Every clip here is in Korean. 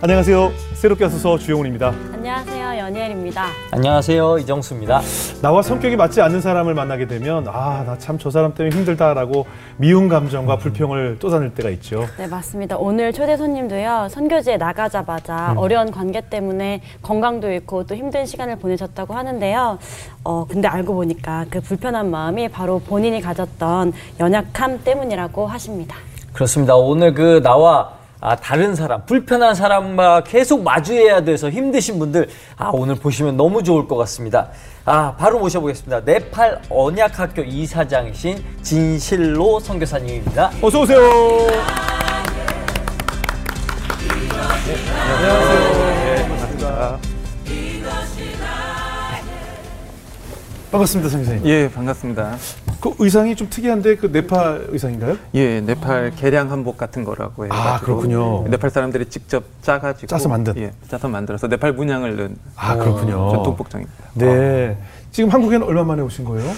안녕하세요. 새롭게 하소서 주영훈입니다. 안녕하세요. 연예일입니다. 안녕하세요. 이정수입니다. 나와 성격이 맞지 않는 사람을 만나게 되면 아, 나 참 저 사람 때문에 힘들다라고 미운 감정과 불평을 쏟아낼 때가 있죠. 네, 맞습니다. 오늘 초대 손님도요. 선교지에 나가자마자 음. 어려운 관계 때문에 건강도 잃고 또 힘든 시간을 보내셨다고 하는데요. 어, 근데 알고 보니까 그 불편한 마음이 바로 본인이 가졌던 연약함 때문이라고 하십니다. 그렇습니다. 오늘 그 나와 아, 다른 사람, 불편한 사람과 계속 마주해야 돼서 힘드신 분들, 아, 오늘 보시면 너무 좋을 것 같습니다. 아, 바로 모셔보겠습니다. 네팔 언약학교 이사장이신 진실로 선교사님입니다. 어서 오세요. 안녕하세요. 반갑습니다. 반갑습니다, 선생님. 예, 반갑습니다. 그 의상이 좀 특이한데 그 네팔 의상인가요? 예, 네팔 개량 한복 같은 거라고 해요. 아, 그렇군요. 네팔 사람들이 직접 짜가지고 짜서 만든? 예, 짜서 만들어서 네팔 문양을 넣은 아, 그렇군요. 전통 복장입니다. 네. 지금 한국에는 얼마 만에 오신 거예요?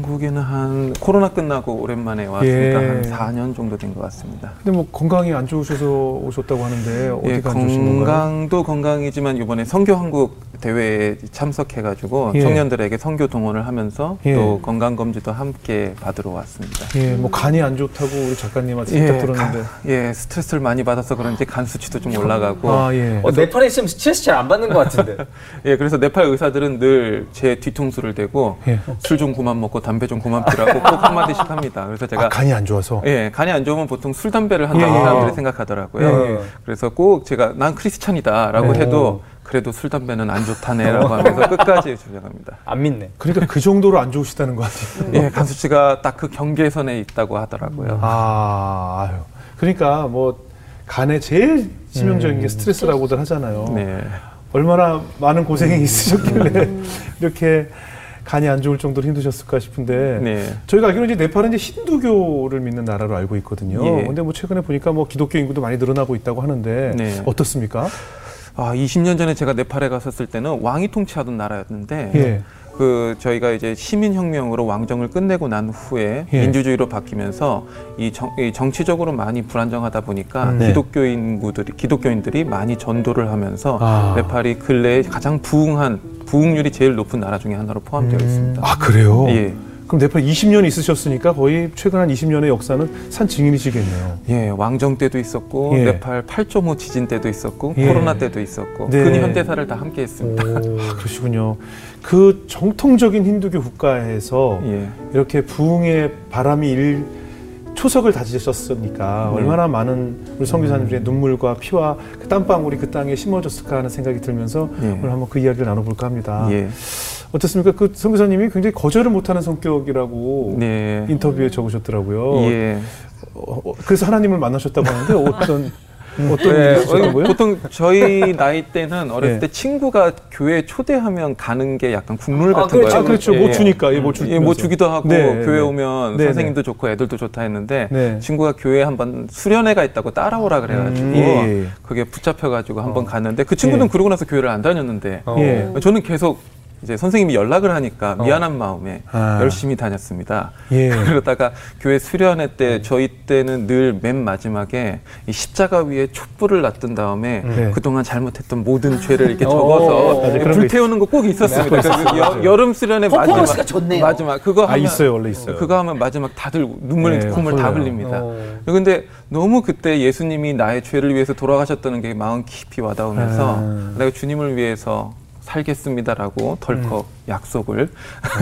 한국에는 한 코로나 끝나고 오랜만에 왔으니까 예. 한 4년 정도 된 것 같습니다. 근데 뭐 건강이 안 좋으셔서 오셨다고 하는데 예, 어디가 안 좋으신 건가요? 건강도 건강이지만 이번에 선교 한국 대회에 참석해가지고 예. 청년들에게 선교 동원을 하면서 예. 또 건강 검진도 함께 받으러 왔습니다. 예, 뭐 간이 안 좋다고 우리 작가님한테 살짝 들었는데. 가- 예, 스트레스를 많이 받아서 그런지 간 수치도 좀 올라가고 아, 예. 어, 네팔에 있으면 스트레스 잘 안 받는 것 같은데. 예, 그래서 네팔 의사들은 늘 제 뒤통수를 대고 예. 술좀 그만 먹고 담배 좀 그만 피라고 꼭 한마디씩 합니다. 그래서 제가 아, 간이 안 좋아서. 예, 간이 안 좋으면 보통 술 담배를 한다고 예, 예. 사람들이 생각하더라고요. 예, 예. 그래서 꼭 제가 난 크리스찬이다라고 예. 해도 그래도 술 담배는 안 좋다네라고 하면서 끝까지 주장합니다. 안 믿네. 그러니까 그 정도로 안 좋으시다는 거 아니에요? 예, 간 수치가 딱 그 경계선에 있다고 하더라고요. 아, 아유. 그러니까 뭐 간에 제일 치명적인 게 스트레스라고들 하잖아요. 네. 얼마나 많은 고생이 있으셨길래 이렇게 간이 안 좋을 정도로 힘드셨을까 싶은데 네. 저희가 알기로는 이제 네팔은 이제 힌두교를 믿는 나라로 알고 있거든요. 예. 근데 뭐 최근에 보니까 뭐 기독교 인구도 많이 늘어나고 있다고 하는데 네. 어떻습니까? 아, 20년 전에 제가 네팔에 갔었을 때는 왕이 통치하던 나라였는데 예. 그 저희가 이제 시민혁명으로 왕정을 끝내고 난 후에 예. 민주주의로 바뀌면서 이, 정, 이 정치적으로 많이 불안정하다 보니까 네. 기독교 인구들이 기독교인들이 많이 전도를 하면서 아. 네팔이 근래에 가장 부흥한 부흥률이 제일 높은 나라 중에 하나로 포함되어 있습니다. 아 그래요? 예. 그럼 네팔 20년 있으셨으니까 거의 최근 한 20년의 역사는 산 증인이시겠네요. 예, 왕정 때도 있었고 예. 네팔 8.5 지진 때도 있었고 예. 코로나 때도 있었고 네. 근현대사를 다 함께 했습니다. 아, 그러시군요. 그 정통적인 힌두교 국가에서 예. 이렇게 부흥의 바람이 일 초석을 다지셨으니까 네. 얼마나 많은 우리 선교사님들의 눈물과 피와 그 땀방울이 그 땅에 심어졌을까 하는 생각이 들면서 예. 오늘 한번 그 이야기를 나눠볼까 합니다. 예. 어떻습니까? 그 선교사님이 굉장히 거절을 못하는 성격이라고 네. 인터뷰에 적으셨더라고요. 예. 어, 어, 그래서 하나님을 만나셨다고 하는데 어떤 어떤 네, 일이 있으셨던 거예요? 보통 저희 나이 때는 어렸을 예. 때 친구가 교회 초대하면 가는 게 약간 국룰 아, 같은 그렇죠. 거예요. 아, 그렇죠. 예, 뭐 예. 주니까, 예, 뭐 주- 예, 뭐 주기도 하고 네, 교회 네. 오면 네, 선생님도 좋고 애들도 좋다 했는데 네. 친구가 교회에 한번 수련회가 있다고 따라오라 그래가지고 음, 예, 예. 그게 붙잡혀가지고 한번 갔는데 그 친구는 예. 그러고 나서 교회를 안 다녔는데 어. 예. 저는 계속 이제 선생님이 연락을 하니까 미안한 마음에 아. 열심히 다녔습니다. 예. 그러다가 교회 수련회 때 저희 때는 늘 맨 마지막에 이 십자가 위에 촛불을 놔둔 다음에 네. 그동안 잘못했던 모든 죄를 이렇게 오. 적어서 맞아, 그런 거불 있- 태우는 거 꼭 있었습니다. 그 여, 여름 수련회 마지막. 마지막 그거 아 하면 있어요 원래 있어요. 그거 하면 마지막 다들 눈물 네, 콧물 다. 흘립니다. 어. 근데 너무 그때 예수님이 나의 죄를 위해서 돌아가셨다는 게 마음 깊이 와닿으면서 아. 내가 주님을 위해서 살겠습니다라고 덜컥 약속을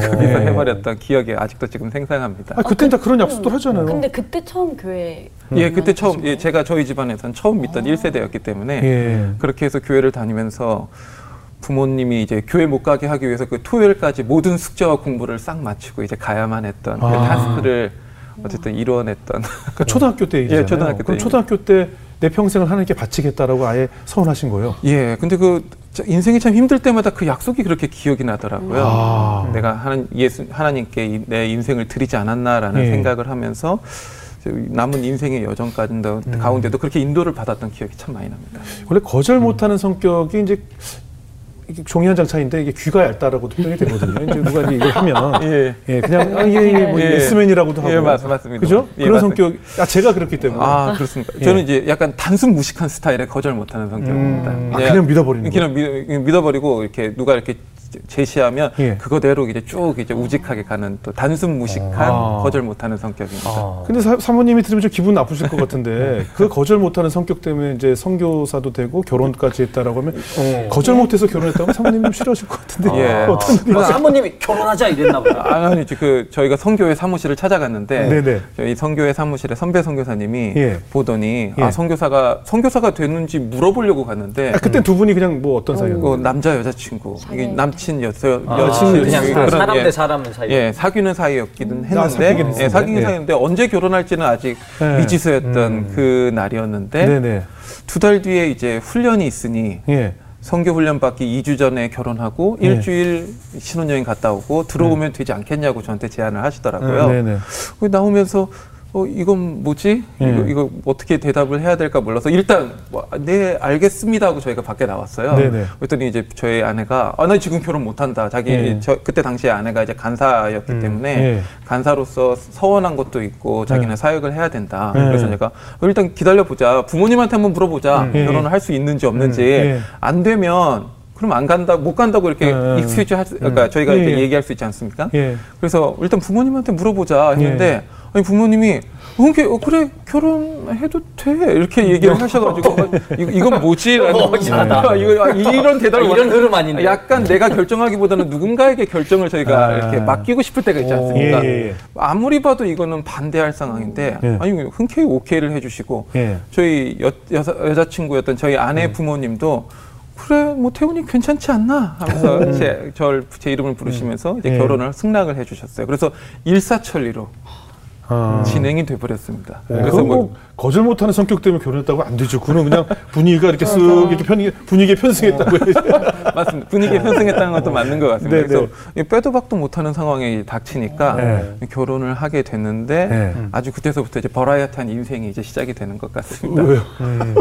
네. 거기서 해버렸던 기억이 아직도 지금 생생합니다. 아 그땐 다 그런 약속도 하잖아요. 근데 그때 처음 교회 예, 그때 처음 예, 제가 저희 집안에서는 처음 믿던 1세대였기 때문에 예. 그렇게 해서 교회를 다니면서 부모님이 이제 교회 못 가게 하기 위해서 그 토요일까지 모든 숙제와 공부를 싹 마치고 이제 가야만 했던 그 아. 타스크를 어쨌든 이뤄냈던 그 초등학교 때 예, 초등학교 그럼 때. 초등학교 때 내 평생을 하나님께 바치겠다라고 아예 서운하신 거예요. 예, 근데 그 저- 인생이 참 힘들 때마다 그 약속이 그렇게 기억이 나더라고요. 아. 내가 하나님, 예수, 하나님께 이- 내 인생을 드리지 않았나라는 예. 생각을 하면서 남은 인생의 여정까지도 음. 가운데도 그렇게 인도를 받았던 기억이 참 많이 납니다. 원래 거절 못하는 성격이 이제 종이 한 장 차인데 이게 귀가 얇다라고도 표현이 되거든요. 이제 누가 이제 이걸 하면 예. 예, 그냥 아, 이게, 이게 뭐 예. 예스맨이라고도 하고 예, 맞- 맞습니다. 그죠? 예, 그런. 성격. 아 제가 그렇기 때문에. 아 그렇습니까? 예. 저는 이제 약간 단순 무식한 스타일에 거절 못하는 성격입니다. 음, 아, 예, 그냥 믿어버리는 그냥 믿, 믿어버리고 이렇게 누가 이렇게 제시하면 예. 그거대로 이제 쭉 이제 우직하게 가는 또 단순 무식한 아. 거절 못하는 성격입니다. 아. 근데 사, 사모님이 들으면 좀 기분 나쁘실 것 같은데 그 거절 못하는 성격 때문에 이제 선교사도 되고 결혼까지 했다라고 하면 거절 못해서 결혼했다고 사모님 좀 싫어하실 것 같은데 예. 어떤 아, 사모님이 결혼하자 이랬나 보다. 아, 아니, 그 저희가 성교회 사무실을 찾아갔는데 네네. 저희 성교회 사무실에 선배 선교사님이 예. 보더니 예. 아 선교사가 선교사가 됐는지 물어보려고 갔는데 아, 그때 두 분이 그냥 뭐 어떤 그 사이였나요? 남자 여자친구 이게 남친 여서 아, 여친 그냥 그런, 사람 예. 대 사람 사이. 예, 사귀는 사이였기는 했는데, 아, 사귀긴 했었는데. 예, 사귀는 예. 사이였는데 언제 결혼할지는 아직 예. 미지수였던 그 날이었는데. 두 달 뒤에 이제 훈련이 있으니 예. 성교 훈련 받기 2주 전에 결혼하고 예. 일주일 신혼여행 갔다 오고 들어오면 되지 않겠냐고 저한테 제안을 하시더라고요. 네네. 그 나오면서 어 이건 뭐지? 예. 이거, 이거 어떻게 대답을 해야 될까 몰라서 일단 뭐, 네 알겠습니다 하고 저희가 밖에 나왔어요. 네네. 그랬더니 이제 저희 아내가 아 나 지금 결혼 못한다. 자기 예. 저 그때 당시에 아내가 이제 간사였기 때문에 예. 간사로서 서원한 것도 있고 자기는 예. 사역을 해야 된다. 예. 그래서 제가 어, 일단 기다려 보자. 부모님한테 한번 물어보자. 예. 결혼을 할 수 있는지 없는지 예. 안 되면 그럼 안 간다 못 간다고 이렇게 예. excuse 할 수, 그러니까 저희가 예. 이렇게 얘기할 수 있지 않습니까? 예. 그래서 일단 부모님한테 물어보자 했는데 아니 부모님이 흔쾌 어, 그래 결혼해도 돼 이렇게 얘기를 하셔가지고 어, 이거, 이건 뭐지 라는 어, 이상하다. 아, 이거 아, 이런 대답을 아, 이런 흐름 아닌데. 약간 내가 결정하기보다는 누군가에게 결정을 저희가 아. 이렇게 맡기고 싶을 때가 있지 오. 않습니까? 예, 예, 예. 아무리 봐도 이거는 반대할 상황인데 예. 아니 흔쾌히 오케이를 해주시고 예. 저희 여, 여사, 여자친구였던 저희 아내 부모님도 그래 뭐 태훈이 괜찮지 않나 하면서 제, 절, 제 이름을 부르시면서 이제 예. 결혼을 승낙을 해주셨어요. 그래서 일사천리로 아. 진행이 돼버렸습니다. 네, 그래서 뭐뭐 거절 못하는 성격 때문에 결혼했다고 안 되죠. 그는 그냥 분위기가 이렇게 쓱 이렇게 편 분위기에 편승했다고 해야지. 맞습니다. 분위기에 편승했다는 것도 맞는 것 같습니다. 네, 그래서 네. 이 빼도 박도 못하는 상황이 닥치니까 네. 결혼을 하게 됐는데 네. 아주 그때서부터 이제 버라이어티한 인생이 이제 시작이 되는 것 같습니다. 왜요?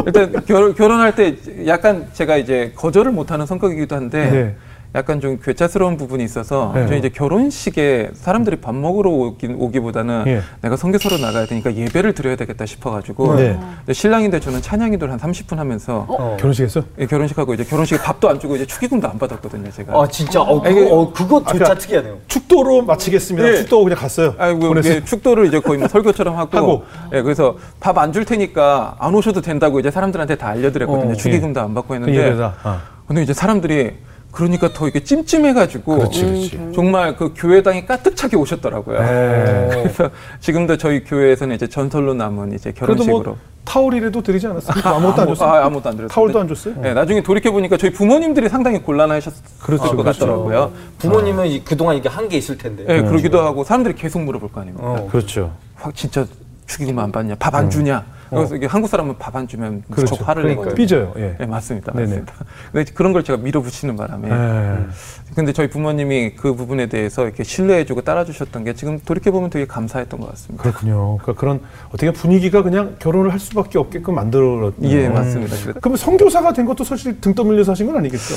일단 결, 결혼할 때 약간 제가 이제 거절을 못하는 성격이기도 한데 네. 약간 좀 괴짜스러운 부분이 있어서 네. 저는 이제 결혼식에 사람들이 밥 먹으러 오기, 오기보다는 예. 내가 선교사로 나가야 되니까 예배를 드려야 되겠다 싶어가지고 네. 신랑인데 저는 찬양인들 한 30분 하면서 결혼식에서? 예, 결혼식하고 이제 결혼식에 밥도 안 주고 이제 축의금도 안 받았거든요 제가. 아 진짜 어, 그거, 어, 그거조차 아까- 특이하네요. 축도로 마치겠습니다. 예. 축도 그냥 갔어요. 아이고 보냈어요. 예, 축도를 이제 거의 뭐 설교처럼 하고, 하고. 예, 그래서 밥 안 줄 테니까 안 오셔도 된다고 이제 사람들한테 다 알려드렸거든요 어, 축의금도 안 받고 했는데 예배다. 아. 근데 이제 사람들이 그러니까 더 이게 찜찜해가지고 그렇지, 그렇지. 정말 그 교회당이 가득 차게 오셨더라고요. 네. 그래서 지금도 저희 교회에서는 이제 전설로 남은 이제 그래도 결혼식으로 뭐 타올이라도 드리지 않았어요? 아무것도 안 아무- 줬어요? 아, 아무것도 안 드렸어요. 타올도 안 줬어요? 네, 나중에 돌이켜 보니까 저희 부모님들이 상당히 곤란하셨을 그렇죠, 것 그렇죠. 같더라고요. 부모님은 이- 그동안 이게 한 게 있을 텐데. 네, 그러기도 하고 사람들이 계속 물어볼 거 아닙니까? 어. 그렇죠. 확 진짜 축의금 안 받냐? 밥 안 주냐? 그래서 이게 한국 사람은 밥 안 주면 그렇죠. 화를 그러니까요. 내거든요. 삐져요. 예. 네, 맞습니다. 네네. 맞습니다. 근데 그런 걸 제가 밀어붙이는 바람에 예. 근데 저희 부모님이 그 부분에 대해서 이렇게 신뢰해주고 따라주셨던 게 지금 돌이켜 보면 되게 감사했던 것 같습니다. 그렇군요. 그러니까 그런 어떻게 분위기가 그냥 결혼을 할 수밖에 없게끔 만들었. 예, 맞습니다. 그러면 선교사가 된 것도 사실 등 떠밀려서 하신 건 아니겠죠?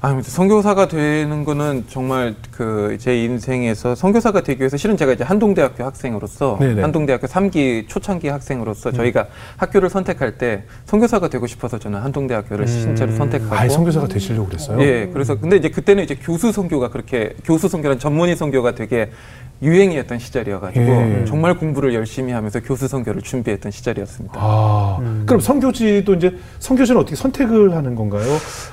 아닙니다. 선교사가 되는 거는 정말 그 제 인생에서 선교사가 되기 위해서 실은 제가 이제 한동대학교 학생으로서 네네. 한동대학교 3기 초창기 학생으로서 저희가 학교를 선택할 때 선교사가 되고 싶어서 저는 한동대학교를 진짜로 선택하고 아예 선교사가 되시려고 그랬어요? 예, 그래서 근데 이제 그때는 이제 교수 선교가 그렇게 교수 선교란 전문의 선교가 되게 유행이었던 시절이어가지고 예. 정말 공부를 열심히 하면서 교수 선교를 준비했던 시절이었습니다. 아, 그럼 선교지도 이제 선교지는 어떻게 선택을 하는 건가요?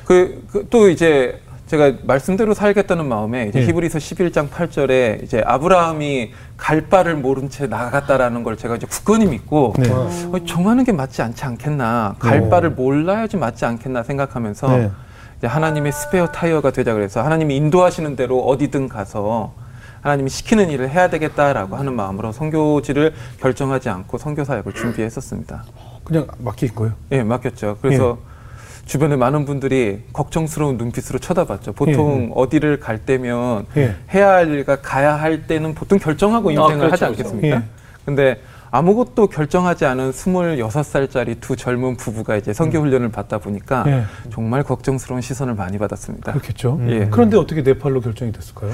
그, 그, 또 이제 제가 말씀대로 살겠다는 마음에 이제 예. 히브리서 11장 8절에 이제 아브라함이 갈 바를 모른 채 나갔다라는 걸 제가 이제 굳건히 믿고 네. 어, 정하는 게 맞지 않지 않겠나 갈 네. 바를 몰라야지 맞지 않겠나 생각하면서 네. 이제 하나님의 스페어 타이어가 되자 그래서 하나님이 인도하시는 대로 어디든 가서 하나님이 시키는 일을 해야 되겠다라고 하는 마음으로 선교지를 결정하지 않고 선교 사역을 준비했었습니다. 그냥 맡긴 거예요? 예, 맡겼죠. 그래서 주변에 많은 분들이 걱정스러운 눈빛으로 쳐다봤죠. 보통 어디를 갈 때면 예. 해야 할 일과 가야 할 때는 보통 결정하고 인생을 그렇죠, 하지 그렇죠. 않겠습니까? 예. 근데 아무것도 결정하지 않은 26살짜리 두 젊은 부부가 이제 선교 훈련을 받다 보니까 예. 정말 걱정스러운 시선을 많이 받았습니다. 그렇겠죠. 예. 그런데 어떻게 네팔로 결정이 됐을까요?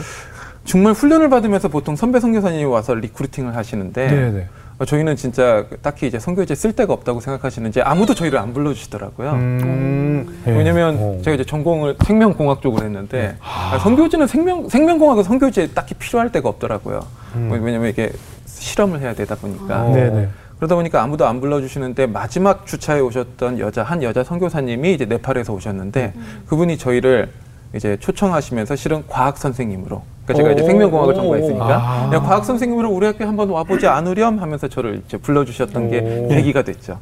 정말 훈련을 받으면서 보통 선배 선교사님이 와서 recruiting을 하시는데 네, 네. 어, 저희는 진짜 딱히 이제 선교지에 쓸 데가 없다고 생각하시는지 아무도 저희를 안 불러주시더라고요. 음, 예. 왜냐면 어. 제가 이제 전공을 생명공학 쪽으로 했는데 아, 선교지는 생명 생명공학은 선교지에 딱히 필요할 데가 없더라고요. 뭐 왜냐면 이게 실험을 해야 되다 보니까 음. 네, 네. 그러다 보니까 아무도 안 불러주시는데 마지막 주차에 오셨던 여자 한 여자 선교사님이 이제 네팔에서 오셨는데 그분이 저희를 이제 초청하시면서 실은 과학 선생님으로 그러니까 제가 이제 오. 생명공학을 전공했으니까 아. 그냥 과학 선생님으로 우리 학교에 한번 와보지 않으렴 하면서 저를 이제 불러주셨던 게 오. 계기가 됐죠.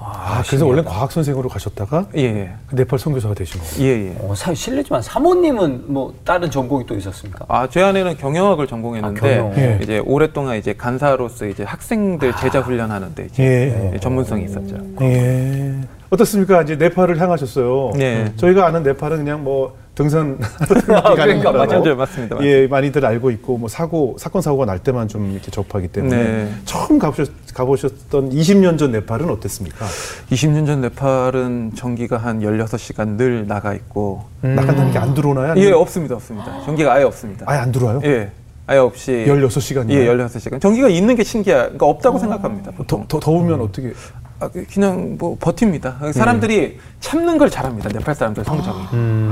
아, 그래서 원래 과학 선생으로 가셨다가 예, 예, 그 네팔 선교사가 되신 거예요. 예. 예. 어, 사, 실례지만 사모님은 뭐 다른 전공이 또 있었습니까? 아, 제 아내는 경영학을 전공했는데 아, 경영. 예. 이제 오랫동안 이제 간사로서 이제 학생들 제자 훈련하는데 이제 예. 예, 전문성이 있었죠. 예. 어떻습니까? 이제 네팔을 향하셨어요. 네. 저희가 아는 네팔은 그냥 뭐 등산 그러니까, 맞아요. 맞습니다. 맞습니다. 예, 많이들 알고 있고 뭐 사고 사건 사고가 날 때만 좀 이렇게 접하기 때문에 네. 처음 가보셨 가보셨던 20년 전 네팔은 어땠습니까? 20년 전 네팔은 전기가 한 16시간 늘 나가 있고 나간다는 게 안 들어오나요? 예, 아니면 없습니다. 없습니다. 전기가 아예 없습니다. 아예 안 들어와요? 예. 아예 없이 16시간이요? 예, 16시간. 전기가 있는 게 신기해. 그러니까 없다고 생각합니다. 더, 보통. 더 더 우면 어떻게 아, 그냥 뭐 버팁니다. 사람들이 참는 걸 잘합니다. 네팔 사람들 성정이.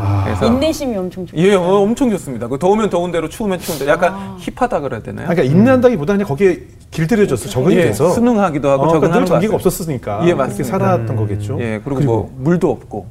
아, 그래서 인내심이 엄청 좋죠. 예, 어, 엄청 좋습니다. 그 더우면 더운 대로 추우면 추운 대로 약간 힙하다 그래야 되나요? 그러니까 인내한다기보다 그냥 거기에 길들여져서 적응이 예, 돼서 순응하기도 하고 어, 그러니까 적응하는 늘 전기가. 없었으니까 예, 맞습니다. 살아왔던 거겠죠. 예, 그리고, 뭐 물도 없고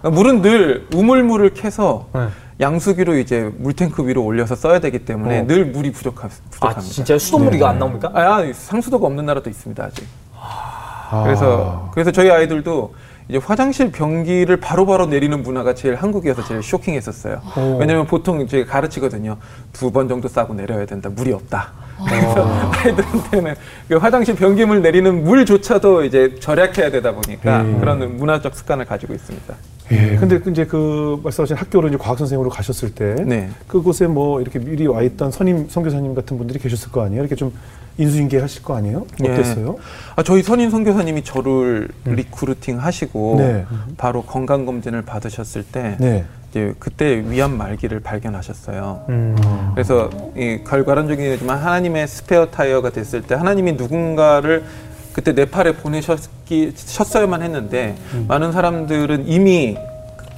그러니까 물은 늘 우물물을 캐서 네. 양수기로 이제 물탱크 위로 올려서 써야 되기 때문에 어. 늘 물이 부족하, 아, 부족합니다. 진짜 수돗물이가 안 나옵니까? 아, 아, 상수도가 없는 나라도 있습니다 아직. 아. 그래서 그래서 저희 아이들도 이제 화장실 변기를 바로 바로 내리는 문화가 제일 한국이어서 제일 쇼킹했었어요. 오. 왜냐면 보통 이제 가르치거든요. 두 번 정도 싸고 내려야 된다. 물이 없다. 그래서 아이들한테는 그 화장실 변기물 내리는 물조차도 이제 절약해야 되다 보니까 음. 그런 문화적 습관을 가지고 있습니다. 예, 근데 이제 그 말씀하신 학교로 이제 과학 선생으로 가셨을 때 네. 그곳에 뭐 이렇게 미리 와 있던 선임 선교사님 같은 분들이 계셨을 거 아니에요? 이렇게 좀 인수인계 하실 거 아니에요? 예. 어땠어요? 아, 저희 선임 선교사님이 저를 recruiting 하시고 네. 바로 건강 검진을 받으셨을 때 네. 이제 그때 위암 말기를 발견하셨어요. 음. 그래서 이 결과론적이지만 하나님의 스페어 타이어가 됐을 때 하나님이 누군가를 그때 네팔에 보내셨기 셨어야만 했는데 많은 사람들은 이미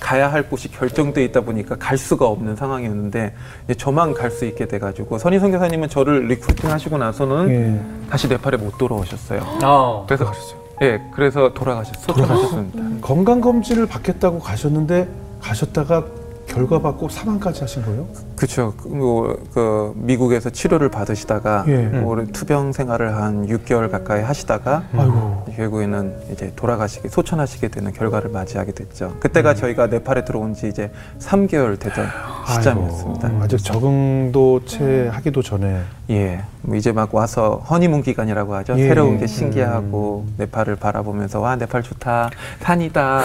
가야 할 곳이 결정돼 있다 보니까 갈 수가 없는 상황이었는데 이제 저만 갈 수 있게 돼가지고 선임 선교사님은 저를 recruiting 하시고 나서는 예. 다시 네팔에 못 돌아오셨어요. 어. 그래서 가셨어요. 예, 그래서 돌아가셨, 소천하셨습니다. 건강 검진을 받겠다고 가셨는데 가셨다가 결과 받고 사망까지 하신 거예요? 그렇죠. 그, 뭐, 그 미국에서 치료를 받으시다가 예. 뭐 투병 생활을 한 6개월 가까이 하시다가 아이고. 결국에는 이제 돌아가시게 소천하시게 되는 결과를 맞이하게 됐죠. 그때가 저희가 네팔에 들어온 지 이제 3개월 되던 시점이었습니다. 아이고, 아직 적응도 채 하기도 전에 예, 뭐 이제 막 와서 허니문 기간이라고 하죠. 예. 새로운 게 신기하고 네팔을 바라보면서 와 네팔 좋다, 산이다.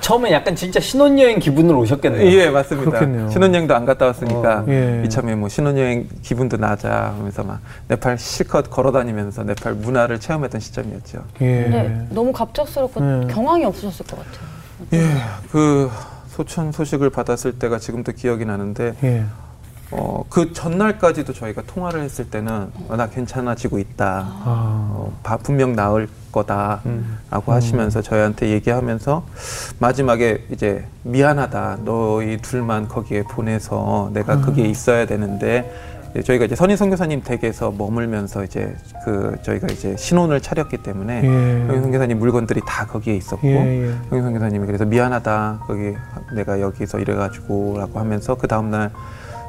처음에 약간 진짜 신혼여행 기분으로 오셨겠네요. 예, 맞습니다. 그렇겠네요. 신혼여행도 안 갔다 왔으니까 어, 예. 이참에 뭐 신혼여행 기분도 나자 하면서 막 네팔 실컷 걸어다니면서 네팔 문화를 체험했던 시점이었죠. 예. 근데 너무 갑작스럽고 네. 경황이 없으셨을 것 같아요. 예, 그 소천 소식을 받았을 때가 지금도 기억이 나는데 예. 어, 그 전날까지도 저희가 통화를 했을 때는 어, 나 괜찮아지고 있다. 아. 어, 바- 분명 나을 거다라고 음. 하시면서 저희한테 얘기하면서 마지막에 이제 미안하다 너희 둘만 거기에 보내서 내가 음. 거기에 있어야 되는데 저희가 이제 선희 선교사님 댁에서 머물면서 이제 그 저희가 이제 신혼을 차렸기 때문에 예. 선희 선교사님 물건들이 다 거기에 있었고 예, 예. 선희 선교사님이 그래서 미안하다 거기 내가 여기서 이래가지고라고 하면서 그 다음 날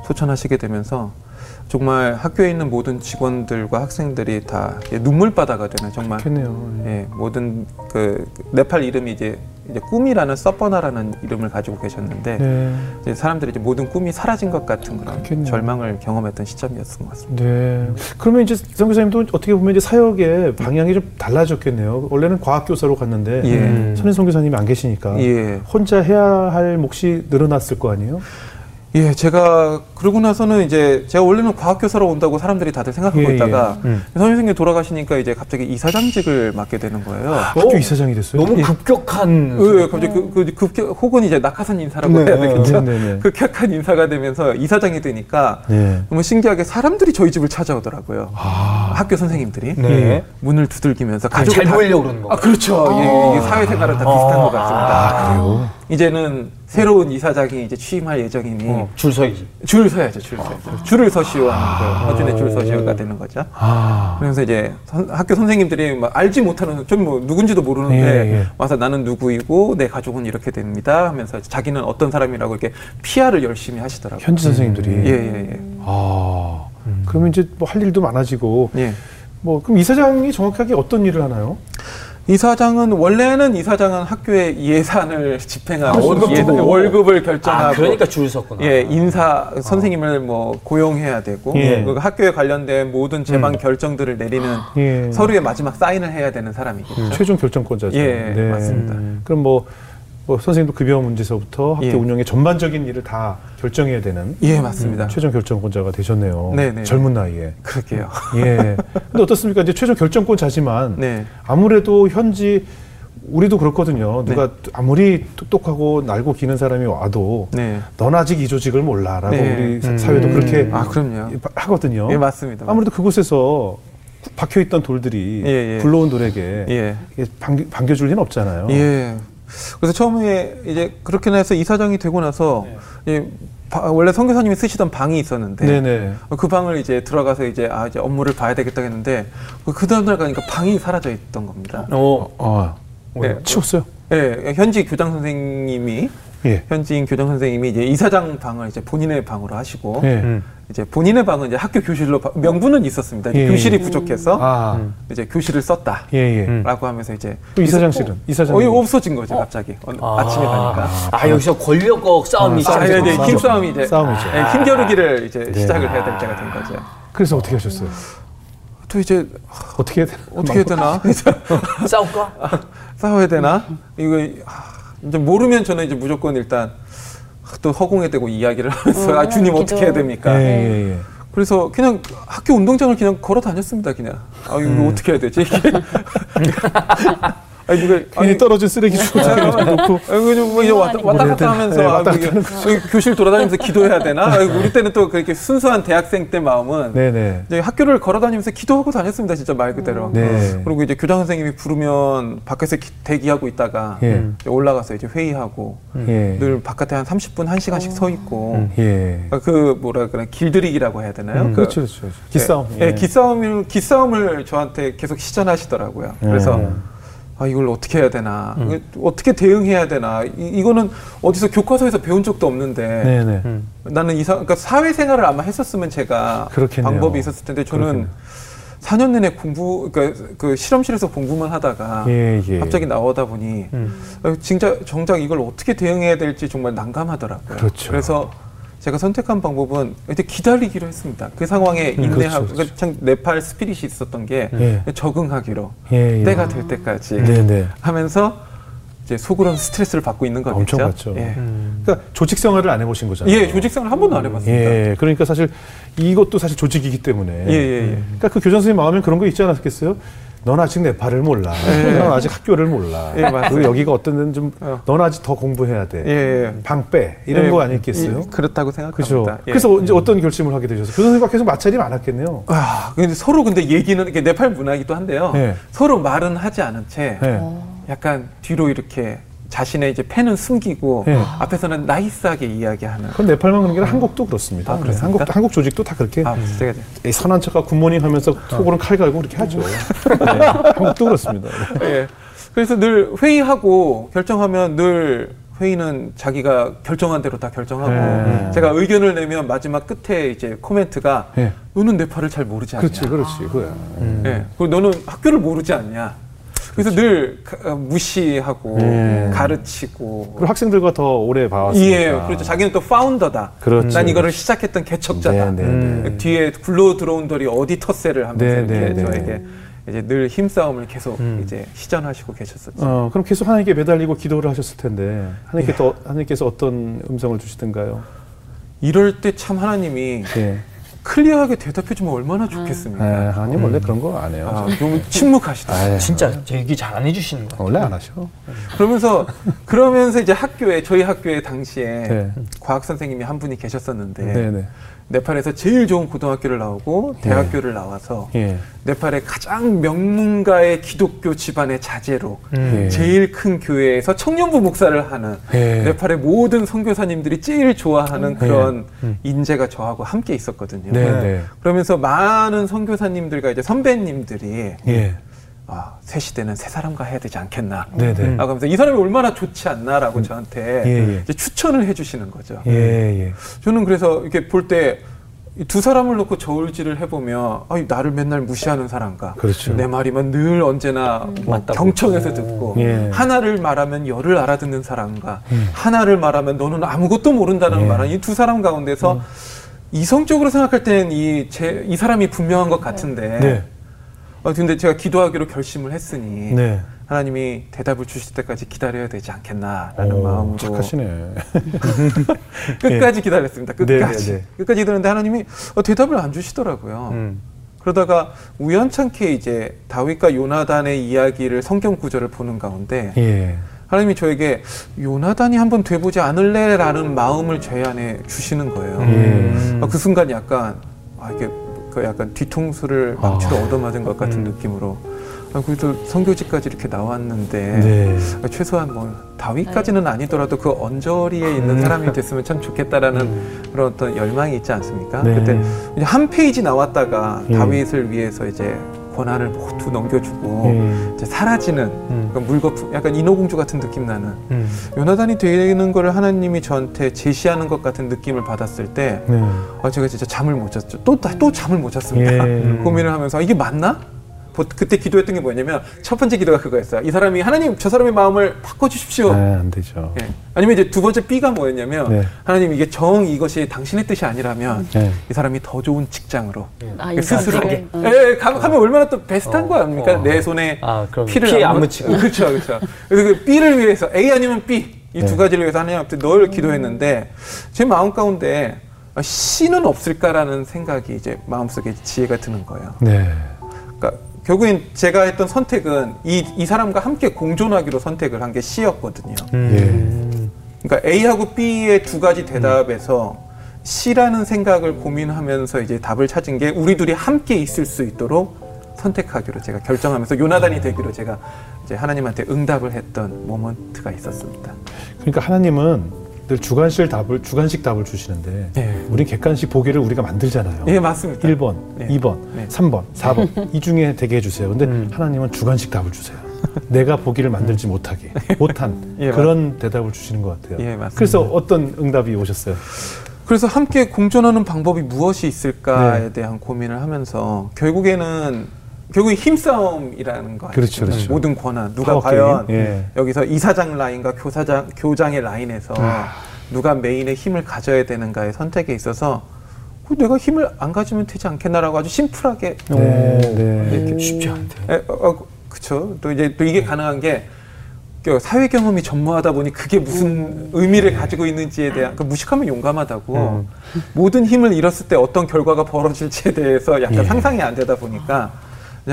소천하시게 되면서 정말 학교에 있는 모든 직원들과 학생들이 다 눈물바다가 되는 정말 좋겠네요. 예, 모든 그 네팔 이름이 이제 이제 꿈이라는 서퍼나라는 이름을 가지고 계셨는데 네. 이제 사람들이 이제 모든 꿈이 사라진 것 같은 그런 그렇겠네요. 절망을 경험했던 시점이었던 것 같습니다. 네. 그러면 이제 선교사님도 어떻게 보면 이제 사역의 방향이 좀 달라졌겠네요. 원래는 과학 교사로 갔는데 예. 선임 선교사님이 안 계시니까 예. 혼자 해야 할 몫이 늘어났을 거 아니에요? 예, 제가 그러고 나서는 이제 제가 원래는 과학교사로 온다고 사람들이 다들 생각하고 예, 예. 있다가 음. 선생님이 돌아가시니까 이제 갑자기 이사장직을 맡게 되는 거예요. 학교 이사장이 됐어요. 너무 예. 급격한. 예, 갑자기 그, 그, 급격 혹은 이제 낙하산 인사라고 네, 해야 되겠죠. 네, 네, 네. 급격한 인사가 되면서 이사장이 되니까 네. 너무 신기하게 사람들이 저희 집을 찾아오더라고요. 학교 선생님들이 네. 문을 두들기면서 잘 가족을 다- 보이려고 그러는 거. 아, 그렇죠. 예, 이게 사회생활은 다 비슷한 것 같습니다. 그래요? 이제는 새로운 이사장이 이제 취임할 예정이니 어, 줄 서야지. 줄 서야죠, 줄 서야죠. 줄을 서시오 하는 거예요. 어쨌든 줄 서시오가 되는 거죠. 아. 그래서 이제 선- 학교 선생님들이 막 알지 못하는 좀 뭐 누군지도 모르는데 예, 예. 와서 나는 누구이고 내 가족은 이렇게 됩니다 하면서 자기는 어떤 사람이라고 이렇게 PR을 열심히 하시더라고요. 현지 선생님들이. 예, 예, 아. 그러면 이제 뭐 할 일도 많아지고. 예. 예. 뭐 그럼 이사장이 정확하게 어떤 일을 하나요? 이사장은 원래는 이사장은 학교의 예산을 집행하고 아, 월급 예산- 주고. 월급을 결정하고 아, 그러니까 줄 섰구나. 예, 인사 선생님을 뭐 고용해야 되고 예. 그 학교에 관련된 모든 제방 결정들을 내리는 예. 서류의 마지막 사인을 해야 되는 사람이겠죠. 최종 결정권자죠. 예, 맞습니다. 그럼 뭐, 뭐 선생님도 급여 문제서부터 학교 예. 운영의 전반적인 일을 다 결정해야 되는 예, 맞습니다. 최종 결정권자가 되셨네요. 네, 네. 젊은 나이에. 그러게요. 예. 근데 어떻습니까? 이제 최종 결정권자지만 네. 아무래도 현지 우리도 그렇거든요. 누가 네. 아무리 똑똑하고 날고 기는 사람이 와도 네. 넌 아직 이 조직을 몰라라고 네. 우리 사- 사회도 그렇게 아, 그럼요. 하거든요. 예, 맞습니다. 아무래도 그곳에서 박혀 있던 돌들이 예, 예. 굴러온 돌에게 예. 반겨, 반겨줄 리는 없잖아요. 예. 그래서 처음에 이제 그렇게 해서 이사장이 되고 나서 예, 바- 원래 선교사님이 쓰시던 방이 있었는데 네네. 그 방을 이제 들어가서 이제 아 이제 업무를 봐야 되겠다 했는데 그 다음날 가니까 방이 사라져 있던 겁니다. 어, 아, 네. 치웠어요. 예, 현지 교장 선생님이 예. 현지인 교장 선생님이 이제 이사장 방을 이제 본인의 방으로 하시고 예. 이제 본인의 방은 이제 학교 교실로 바- 명분은 있었습니다. 이제 예, 교실이 예. 부족해서 아, 이제 교실을 썼다. 예, 예. 라고 하면서 이제 또 이사장실은? 이사장. 어, 이거 없어진 거죠 갑자기 어, 아침에 가니까 아, 여기서 권력과 싸움이 아, 예, 시작됐구나. 네, 힘싸움이 이제 싸움이죠. 예, 힘겨루기를 이제 네. 시작을 해야 될 때가 된 거죠. 그래서 어떻게 하셨어요? 또 이제 어떻게 해야 되나? 어떻게 해야 되나 싸울까? 싸워야 되나 이거 아, 이제 모르면 저는 이제 무조건 일단 또 허공에 대고 이야기를 하면서 아, 주님 기도. 어떻게 해야 됩니까? 예, 예, 예. 그래서 그냥 학교 운동장을 그냥 걸어 다녔습니다 그냥 아 이거 음. 어떻게 해야 되지 이게 아니 누가 괜히 떨어진 쓰레기 주워 놓고 아이고 좀뭐 이제 왔다, 왔다 갔다 하면서 네, 아, 왔다 이게 교실 돌아다니면서 기도해야 되나? 우리 때는 또 그렇게 순수한 대학생 때 마음은 네네. 이제 학교를 걸어다니면서 기도하고 다녔습니다 진짜 말 그대로. 네. 그리고 이제 교장 선생님이 부르면 밖에서 기- 대기하고 있다가 예. 이제 올라가서 이제 회의하고 예. 늘 바깥에 한 30분 1 시간씩 서 있고 예. 아, 그 뭐라 그래 길들이기라고 해야 되나요? 음, 그- 그렇죠, 그렇죠. 기싸움. 예, 예, 기싸움을 기싸움을 저한테 계속 시전하시더라고요. 그래서 예. 아 이걸 어떻게 해야 되나, 이거 어떻게 대응해야 되나. 이, 거는 어디서 교과서에서 배운 적도 없는데 네네. 나는 이사 그러니까 사회생활을 아마 했었으면 제가 그렇겠네요. 방법이 있었을 텐데 저는 그렇겠네요. 4년 내내 공부 그러니까 그 실험실에서 공부만 하다가 예, 예. 갑자기 나오다 보니 어, 진짜 정작 이걸 어떻게 대응해야 될지 정말 난감하더라고요. 그렇죠. 래서 제가 선택한 방법은 이제 기다리기로 했습니다. 그 상황에 음, 인내하고 그렇죠, 그렇죠. 참 네팔 스피릿이 있었던 게 예. 적응하기로 예, 예. 때가 될 때까지 네네. 하면서 이제 속으로 스트레스를 받고 있는 거겠죠. 엄청 받죠. 예. 그러니까 조직 생활을 안 해보신 거잖아요. 예, 조직 생활 한 번도 안 해봤습니다. 예, 그러니까 사실 이것도 사실 조직이기 때문에. 예, 예, 예. 그러니까 그 교장 선생님 마음에 그런 거 있지 않았겠어요? 넌 아직 네팔을 몰라. 넌 아직 학교를 몰라. 예. 그리고 여기가 어떤 데는 좀, 어. 넌 아직 더 공부해야 돼. 예, 예. 방 빼. 이런 예, 거 아니겠어요? 예, 그렇다고 그죠. 생각합니다. 예. 그래서 이제 어떤 결심을 하게 교장 선생님과 계속 마찰이 많았겠네요. 아, 근데 서로 근데 얘기는 이게 네팔 문화이기도 한데요. 예. 서로 말은 하지 않은 채 예. 약간 뒤로 이렇게 자신의 이제 펜은 숨기고 예. 앞에서는 나이스하게 이야기하는. 그건 네팔만 그런 게 아니라 한국도 그렇습니다. 아, 네? 한국, 한국 조직도 다 그렇게 아, 이 선한 척과 굿모닝 하면서 속으로는 칼 갈고 그렇게 하죠. 네, 한국도 그렇습니다. 예. 그래서 늘 회의하고 결정하면 늘 회의는 자기가 결정한 대로 다 결정하고 예. 제가 의견을 내면 마지막 끝에 이제 코멘트가 예. 너는 네팔을 잘 모르지 않냐. 그렇지, 그렇지, 그거야. 예. 그리고 너는 학교를 모르지 않냐. 그래서 늘 가- 어, 무시하고 예. 가르치고 그리고 학생들과 더 오래 봐왔으니까. 예, 그렇죠. 자기는 또 파운더다. 그렇죠, 난 이거를 그렇죠. 시작했던 개척자다. 네, 네, 네. 뒤에 굴러 들어온 돌이 어디 텃세를 하면서 네, 이렇게 네, 네. 저에게 이제 늘 힘싸움을 계속 이제 시전하시고 계셨었죠. 어, 그럼 계속 하나님께 매달리고 기도를 하셨을 텐데 하나님께 또 하나님께서 어떤 음성을 주시던가요? 이럴 때 참 하나님이 예. 클리어하게 대답해 주면 얼마나 좋겠습니까? 예, 하나님 원래 그런 거 안 해요. 아, 너무 침묵하시다. 아, 진짜 제 얘기 잘 안 해주시는 거예요. 원래 안 하셔. 그러면서 그러면서 이제 학교에 저희 학교에 당시에 네. 과학 선생님이 한 분이 계셨었는데 네, 네. 네팔에서 제일 좋은 고등학교를 나오고 대학교를 나와서 예. 네팔의 가장 명문가의 기독교 집안의 자제로 예. 제일 큰 교회에서 청년부 목사를 하는 예. 네팔의 모든 선교사님들이 제일 좋아하는 그런 음. 인재가 저하고 함께 있었거든요. 네, 네. 그러면서 많은 선교사님들과 이제 선배님들이 예. 아, 새 시대는 새 사람과 해야 되지 않겠나. 네, 네. 라고 하면서 이 사람이 얼마나 좋지 않나라고 저한테 예, 예. 이제 추천을 해주시는 거죠. 예, 예. 저는 그래서 이렇게 볼 때 두 사람을 놓고 저울질을 해보면 아, 나를 맨날 무시하는 사람과 그렇죠. 내 말이면 늘 언제나 뭐 맞다고. 경청해서 듣고 예. 하나를 말하면 열을 알아듣는 사람과 하나를 말하면 너는 아무것도 모른다는 예. 말은 이두 사람 가운데서 이성적으로 생각할 때는 이, 제, 이 사람이 분명한 것 같은데 네. 어, 근데 제가 기도하기로 결심을 했으니 네. 하나님이 대답을 주실 때까지 기다려야 되지 않겠나라는 오, 마음으로 착하시네. 끝까지 기다렸습니다. 네, 끝까지 네, 네. 끝까지 기다렸는데 하나님이 어, 대답을 안 주시더라고요. 음. 그러다가 우연찮게 이제 다윗과 요나단의 이야기를 성경 구절을 보는 가운데 예. 하나님이 저에게 요나단이 한번 돼보지 않을래라는 마음을 제 안에 주시는 거예요. 음. 아, 그 순간 약간 아, 이게 그 약간 뒤통수를 망치로 아. 얻어맞은 것 같은 느낌으로 아, 그래도 선교지까지 이렇게 나왔는데 네. 아, 최소한 뭐 다윗까지는 아니더라도 그 언저리에 있는 사람이 됐으면 참 좋겠다라는 그런 어떤 열망이 있지 않습니까? 네. 그때 이제 한 페이지 나왔다가 예. 다윗을 위해서 이제 권한을 모두 넘겨주고 예. 이제 사라지는 음. 그런 물거품, 약간 인어공주 같은 느낌 나는 음. 요나단이 되는 거를 하나님이 저한테 제시하는 것 같은 느낌을 받았을 때 네. 아, 제가 진짜 잠을 못 잤죠. 또, 또 잠을 못 잤습니다. 예. 고민을 하면서 아, 이게 맞나? 보- 그때 기도했던 게 뭐냐면 첫 번째 기도가 그거였어요. 이 사람이 하나님 저 사람의 마음을 바꿔 주십시오. 네, 안 되죠. 예. 아니면 이제 두 번째 B가 뭐였냐면 네. 하나님 이게 정 이것이 당신의 뜻이 아니라면 네. 이 사람이 더 좋은 직장으로 아, 이 스스로 사람들이. 예, 예, 가- 가면 얼마나 또 베스트한 어, 거 아닙니까? 어. 내 손에 아, 피를 피안 묻히고. 그렇죠, 그렇죠. 그래서 그 B를 위해서 A 아니면 B 이두 네. 가지를 위해서 하나님 앞에 늘 기도했는데 제 마음 가운데 아, C는 없을까라는 생각이 이제 마음속에 지혜가 드는 거예요. 네. 그러니까 결국엔 제가 했던 선택은 이, 이 사람과 함께 공존하기로 선택을 한 게 C였거든요. 예. 그러니까 A하고 B의 두 가지 대답에서 C라는 생각을 고민하면서 이제 답을 찾은 게 우리 둘이 함께 있을 수 있도록 선택하기로 제가 결정하면서 요나단이 되기로 제가 이제 하나님한테 응답을 했던 모먼트가 있었습니다. 그러니까 하나님은 늘 주관식 답을 주관식 답을 주시는데 예. 우린 객관식 보기를 우리가 만들잖아요. 예, 맞습니다. 1번, 네. 2번, 네. 3번, 4번 이 중에 되게 해 주세요. 근데 하나님은 주관식 답을 주세요. 내가 보기를 만들지 못하게 못한 예, 그런 대답을 주시는 것 같아요. 예, 맞습니다. 그래서 어떤 응답이 오셨어요? 그래서 함께 공존하는 방법이 무엇이 있을까에 네. 대한 고민을 하면서 결국에는 결국 힘싸움이라는 거 그렇죠? 그렇죠. 모든 권한 누가 과연? 예. 여기서 이사장 라인과 교사장 교장의 라인에서 아. 누가 메인의 힘을 가져야 되는가의 선택에 있어서 그 내가 힘을 안 가지면 되지 않겠나라고 아주 심플하게 네, 네. 이렇게 쉽지 않대. 에, 어, 어, 그쵸. 또 이제 또 이게 가능한 게그 사회 경험이 전무하다 보니 그게 무슨 의미를 가지고 있는지에 대한 그 무식하면 용감하다고 모든 힘을 잃었을 때 어떤 결과가 벌어질지에 대해서 약간 예. 상상이 안 되다 보니까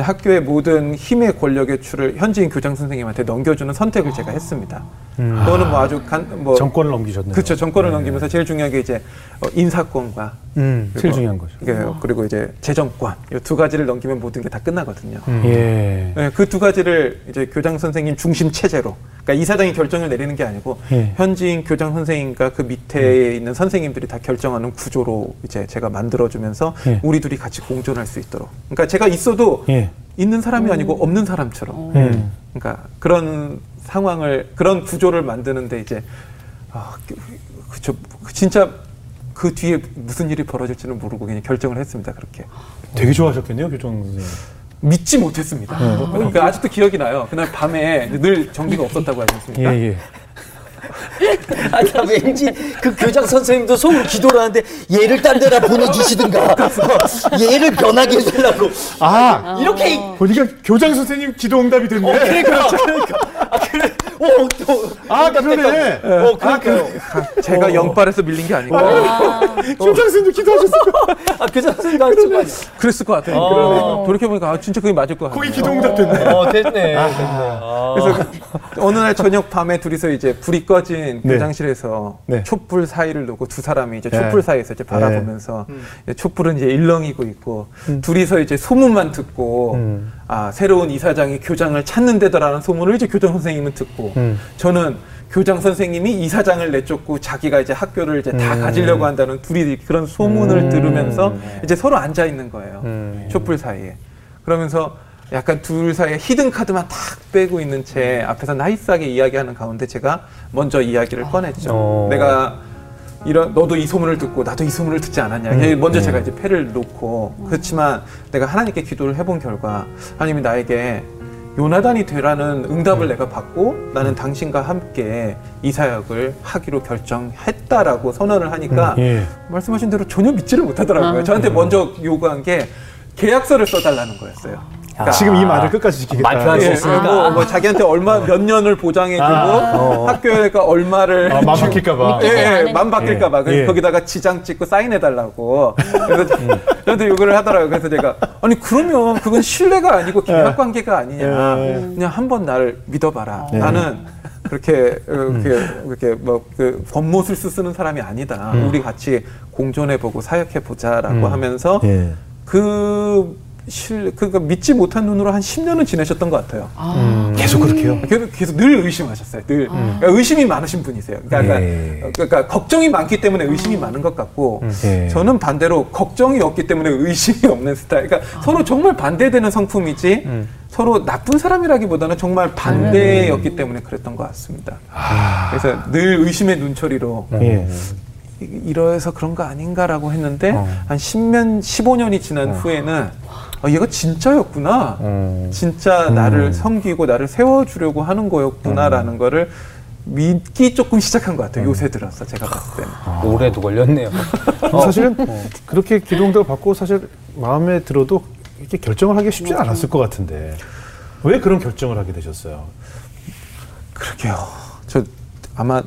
학교의 모든 힘의 권력의 줄을 현지인 교장 선생님한테 넘겨주는 선택을 제가 했습니다. 그거는 뭐 아주 간, 뭐 정권을 넘기셨네요. 그렇죠. 정권을 네. 넘기면서 제일 중요한 게 이제 어, 인사권과 음, 제일 중요한 거죠. 이게 그리고 이제 재정권 이 두 가지를 넘기면 모든 게 다 끝나거든요. 예. 네, 그두 가지를 이제 교장 선생님 중심 체제로, 그러니까 이사장이 결정을 내리는 게 아니고 예. 현지인 교장 선생님과 그 밑에 있는 선생님들이 다 결정하는 구조로 이제 제가 만들어주면서 예. 우리 둘이 같이 공존할 수 있도록. 그러니까 제가 있어도 예. 있는 사람이 아니고 없는 사람처럼. 음. 그러니까 그런 상황을 그런 구조를 만드는데 이제 아, 그, 그쵸, 그 진짜 그 뒤에 무슨 일이 벌어질지는 모르고 그냥 결정을 했습니다. 그렇게. 되게 좋아하셨겠네요, 교정 선생님. 믿지 못했습니다. 그러니까 아직도 기억이 나요. 그날 밤에 늘 전기가 없었다고 하지 않습니까? 예, 예. 아니, 나 왠지 그 교장 선생님도 속으로 기도를 하는데 얘를 딴 데다 보내주시든가. 얘를 변하게 해주려고. 아, 이렇게 보니까 교장 선생님 기도 응답이 됐네. 그러니까, 그러니까. 아, 그래, 어, 또. 아, 그러네. 어, 그러니까요. 제가 영빨에서 밀린 게 아니고 김창수님도 기도하셨을 거 아, 그 아니에요? 그랬을 것 같아요. 어. 돌이켜보니까 아, 진짜 그게 맞을 것 같아요. 거기 기도응답 됐네. 어, 됐네. 됐네. 아. 그래서 그 어느 날 저녁 밤에 둘이서 이제 불이 꺼진 네. 교장실에서 네. 촛불 사이를 놓고 두 사람이 이제 네. 촛불 사이에서 이제 바라보면서 음. 이제 촛불은 이제 일렁이고 있고 둘이서 이제 소문만 듣고 음. 아 새로운 이사장이 교장을 찾는 데더라는 소문을 이제 교장 선생님은 듣고 음. 저는 교장 선생님이 이사장을 내쫓고 자기가 이제 학교를 이제 다 음. 가지려고 한다는 둘이 그런 소문을 음. 들으면서 이제 서로 앉아 있는 거예요. 음. 촛불 사이에. 그러면서 약간 둘 사이에 히든 카드만 탁 빼고 있는 채 앞에서 nice하게 이야기하는 가운데 제가 먼저 이야기를 꺼냈죠. 어. 내가 이런 너도 이 소문을 듣고 나도 이 소문을 듣지 않았냐. 음. 먼저 제가 이제 패를 놓고 그렇지만 내가 하나님께 기도를 해본 결과 하나님이 나에게 요나단이 되라는 응답을 내가 받고 나는 당신과 함께 이 사역을 하기로 결정했다라고 선언을 하니까 음, 예. 말씀하신 대로 전혀 믿지를 못하더라고요. 저한테 먼저 요구한 게 계약서를 써달라는 거였어요. 그러니까 지금 이 말을 끝까지 지키겠다. 말표할 수 예, 있으니까. 뭐, 뭐 자기한테 얼마 몇 년을 보장해주고 학교가 얼마를 아, 맘 바뀔까봐. 예, 예. 맘 바뀔까봐 예. 거기다가 지장 찍고 사인해달라고 그래서 저한테 요구를 하더라고요. 그래서 제가 아니 그러면 그건 신뢰가 아니고 계약 관계가 아니냐. 예. 그냥 한 번 나를 믿어봐라. 예. 나는 그렇게 어, 그렇게 그렇게 뭐그 법못을 쓰는 사람이 아니다. 우리 같이 공존해 보고 사역해 보자라고 음. 하면서 예. 그 실, 그러니까 믿지 못한 눈으로 한 10년은 지내셨던 것 같아요. 음. 계속 그렇게요. 계속, 계속 늘 의심하셨어요. 늘 그러니까 의심이 많으신 분이세요. 그러니까, 예. 그러니까, 그러니까 걱정이 많기 때문에 의심이 많은 것 같고 예. 저는 반대로 걱정이 없기 때문에 의심이 없는 스타일. 그러니까 서로 정말 반대되는 성품이지 음. 서로 나쁜 사람이라기보다는 정말 반대였기 때문에 그랬던 것 같습니다. 그래서 늘 의심의 눈초리로 예. 이- 이러해서 그런 거 아닌가라고 했는데 어. 한 10년, 15년이 지난 후에는 아, 얘가 진짜였구나. 어. 진짜 나를 섬기고 나를 세워주려고 하는 거였구나라는 거를 믿기 조금 시작한 것 같아요. 요새 들어서 제가 봤을 때는. 오래도 걸렸네요. 어. 사실은 그렇게 기도응답을 받고 사실 마음에 들어도 이렇게 결정을 하기 쉽지 않았을 것 같은데 왜 그런 결정을 하게 되셨어요? 그러게요. 저 아마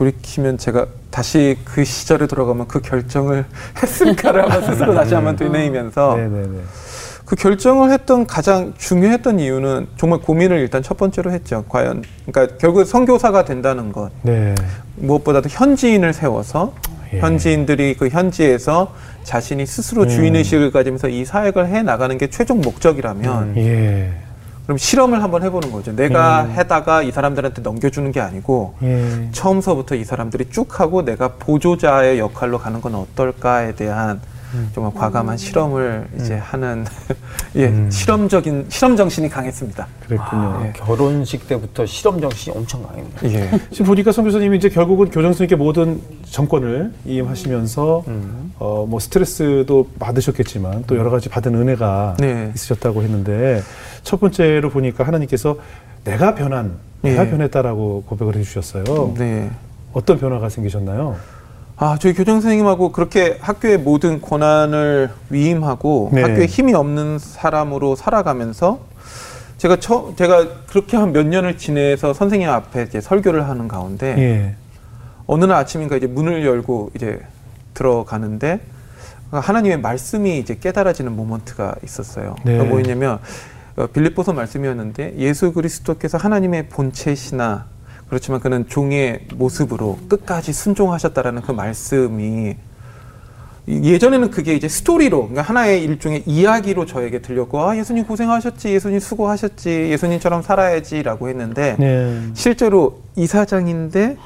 돌이키면 제가 다시 그 시절에 돌아가면 그 결정을 했을까를 한번 스스로 다시 한번 되뇌이면서 네네네. 그 결정을 했던 가장 중요했던 이유는 정말 고민을 일단 첫 번째로 했죠. 과연 그러니까 결국 선교사가 된다는 것 네. 무엇보다도 현지인을 세워서 예. 현지인들이 그 현지에서 자신이 스스로 음. 주인 의식을 가지면서 이 사역을 해 나가는 게 최종 목적이라면 예. 그럼 실험을 한번 해보는 거죠. 내가 음. 해다가 이 사람들한테 넘겨주는 게 아니고 예. 처음서부터 이 사람들이 쭉 하고 내가 보조자의 역할로 가는 건 어떨까에 대한 정말 과감한 실험을 이제 하는 예 음. 실험적인 실험 정신이 강했습니다. 그랬군요. 아, 결혼식 때부터 실험 정신이 엄청 강했네요. 예. 지금 보니까 선 교사님이 이제 결국은 교장선생님께 모든 정권을 이임하시면서 음. 어뭐 스트레스도 받으셨겠지만 또 여러 가지 받은 은혜가 네. 있으셨다고 했는데 첫 번째로 보니까 하나님께서 내가 변한 내가 예. 변했다라고 고백을 해주셨어요. 네. 어떤 변화가 생기셨나요? 아, 저희 교장 선생님하고 그렇게 학교의 모든 권한을 위임하고 네. 학교에 힘이 없는 사람으로 살아가면서 제가 처, 제가 그렇게 한 몇 년을 지내서 선생님 앞에 이제 설교를 하는 가운데 예. 어느 날 아침인가 이제 문을 열고 이제 들어가는데 하나님의 말씀이 이제 깨달아지는 모먼트가 있었어요. 네. 그게 뭐였냐면 어, 빌립보서 말씀이었는데 예수 그리스도께서 하나님의 본체시나 그렇지만 그는 종의 모습으로 끝까지 순종하셨다라는 그 말씀이 예전에는 그게 이제 스토리로 그러니까 하나의 일종의 이야기로 저에게 들렸고 아 예수님 고생하셨지 예수님 수고하셨지 예수님처럼 살아야지라고 했는데 네. 실제로 이사장인데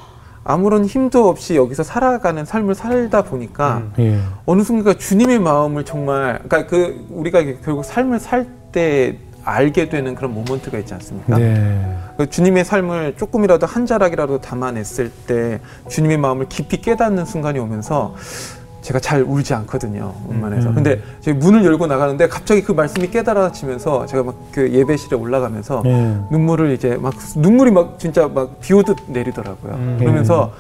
아무런 힘도 없이 여기서 살아가는 삶을 살다 보니까 예. 어느 순간 주님의 마음을 정말 그러니까 그 우리가 결국 삶을 살 때 알게 되는 그런 모먼트가 있지 않습니까? 네. 그 주님의 삶을 조금이라도 한 자락이라도 담아냈을 때 주님의 마음을 깊이 깨닫는 순간이 오면서 제가 잘 울지 않거든요 음만에서 음. 근데 제가 문을 열고 나가는데 갑자기 그 말씀이 깨달아지면서 제가 막 그 예배실에 올라가면서 예. 눈물을 이제 막 눈물이 막 진짜 막 비오듯 내리더라고요. 음. 그러면서 오,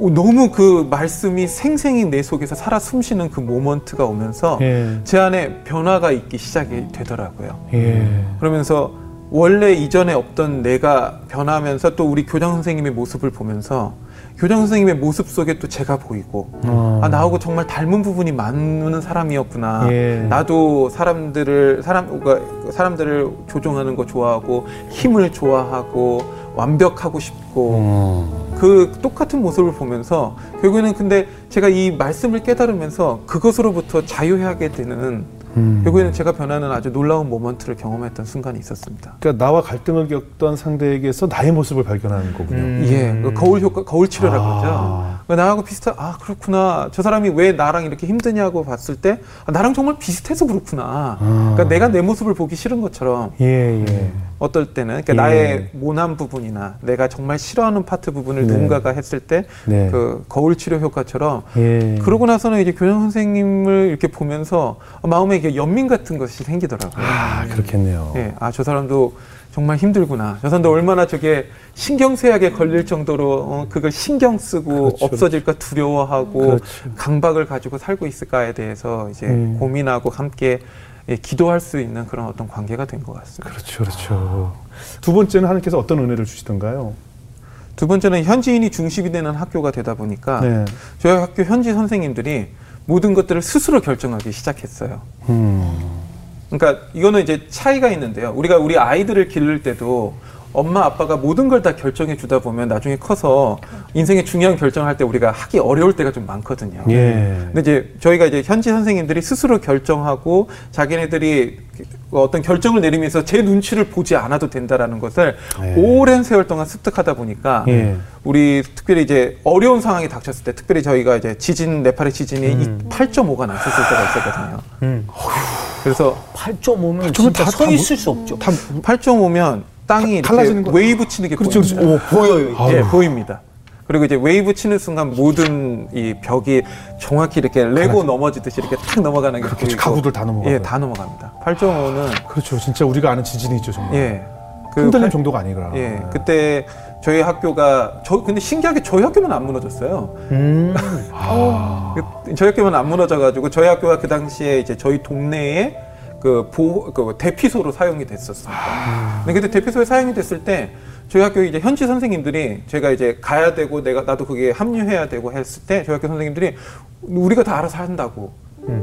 너무 그 말씀이 생생히 내 속에서 살아 숨쉬는 그 모먼트가 오면서 예. 제 안에 변화가 있기 시작이 되더라고요. 예. 그러면서 원래 이전에 없던 내가 변하면서 또 우리 교장 선생님의 모습을 보면서 교장 선생님의 모습 속에 또 제가 보이고 어. 아 나하고 정말 닮은 부분이 많은 사람이었구나. 예. 나도 사람들을 사람 그러니까 사람들을 조종하는 거 좋아하고 힘을 좋아하고 완벽하고 싶고 어. 그 똑같은 모습을 보면서 결국에는 근데 제가 이 말씀을 깨달으면서 그것으로부터 자유하게 되는 음. 결국에는 제가 변하는 아주 놀라운 모먼트를 경험했던 순간이 있었습니다. 그러니까 나와 갈등을 겪던 상대에게서 나의 모습을 발견하는 거군요. 음. 예, 그 거울 효과, 거울 치료라고 아. 하죠. 그 나하고 비슷한, 아, 그렇구나. 저 사람이 왜 나랑 이렇게 힘드냐고 봤을 때, 아, 나랑 정말 비슷해서 그렇구나. 아. 그러니까 내가 내 모습을 보기 싫은 것처럼, 예, 예. 어떨 때는, 그러니까 예. 나의 모난 부분이나 내가 정말 싫어하는 파트 부분을 네. 누군가가 했을 때, 네. 그 거울 치료 효과처럼, 예. 그러고 나서는 이제 교장 선생님을 이렇게 보면서 마음에 이게 연민 같은 것이 생기더라고요. 아, 그렇겠네요. 예, 아, 저 사람도 정말 힘들구나. 저 사람도 얼마나 저게 신경쇠약에 걸릴 정도로 어, 그걸 신경 쓰고 그렇죠. 없어질까 두려워하고 그렇죠. 강박을 가지고 살고 있을까에 대해서 이제 음. 고민하고 함께 예, 기도할 수 있는 그런 어떤 관계가 된 것 같습니다. 그렇죠, 그렇죠. 두 번째는 하나님께서 어떤 은혜를 주시던가요? 두 번째는 현지인이 중심이 되는 학교가 되다 보니까 네. 저희 학교 현지 선생님들이 모든 것들을 스스로 결정하기 시작했어요. 음. 그러니까 이거는 이제 차이가 있는데요. 우리가 우리 아이들을 기를 때도 엄마 아빠가 모든 걸 다 결정해 주다 보면 나중에 커서 인생의 중요한 결정을 할 때 우리가 하기 어려울 때가 좀 많거든요. 예. 근데 이제 저희가 이제 현지 선생님들이 스스로 결정하고 자기네들이 어떤 결정을 내리면서 제 눈치를 보지 않아도 된다라는 것을 네. 오랜 세월 동안 습득하다 보니까 예. 우리 특별히 이제 어려운 상황이 닥쳤을 때 특별히 저희가 이제 지진 네팔의 지진이 음. 8.5가 났었을 때가 있었거든요. 음. 그래서 8.5면 저건 진짜 다- 서다 있을 수 없죠. 다 8.5면 땅이 다- 달라지는 거- 웨이브 치는 게 그렇죠, 보입니다. 그렇죠. 오, 보여요. 아유. 예, 보입니다. 그리고 이제 웨이브 치는 순간 모든 이 벽이 정확히 이렇게 레고 넘어지듯이 이렇게 탁 넘어가는 게 그렇죠. 가구들 다 넘어가고요. 예, 다 넘어갑니다. 8.5는 그렇죠. 진짜 우리가 아는 지진이죠, 정말. 예. 그 흔들림 팔- 정도가 아니라. 예. 그때 저희 학교가 저 근데 신기하게 저희 학교만 안 무너졌어요. 음. 그 저희 학교만 안 무너져 가지고 저희 학교가 그 당시에 이제 저희 동네에 그 보호 그 대피소로 사용이 됐었습니다. 근데 그때 대피소에 사용이 됐을 때 저희 학교 이제 현지 선생님들이 제가 이제 가야 되고 내가 나도 거기에 합류해야 되고 했을 때 저희 학교 선생님들이 우리가 다 알아서 한다고.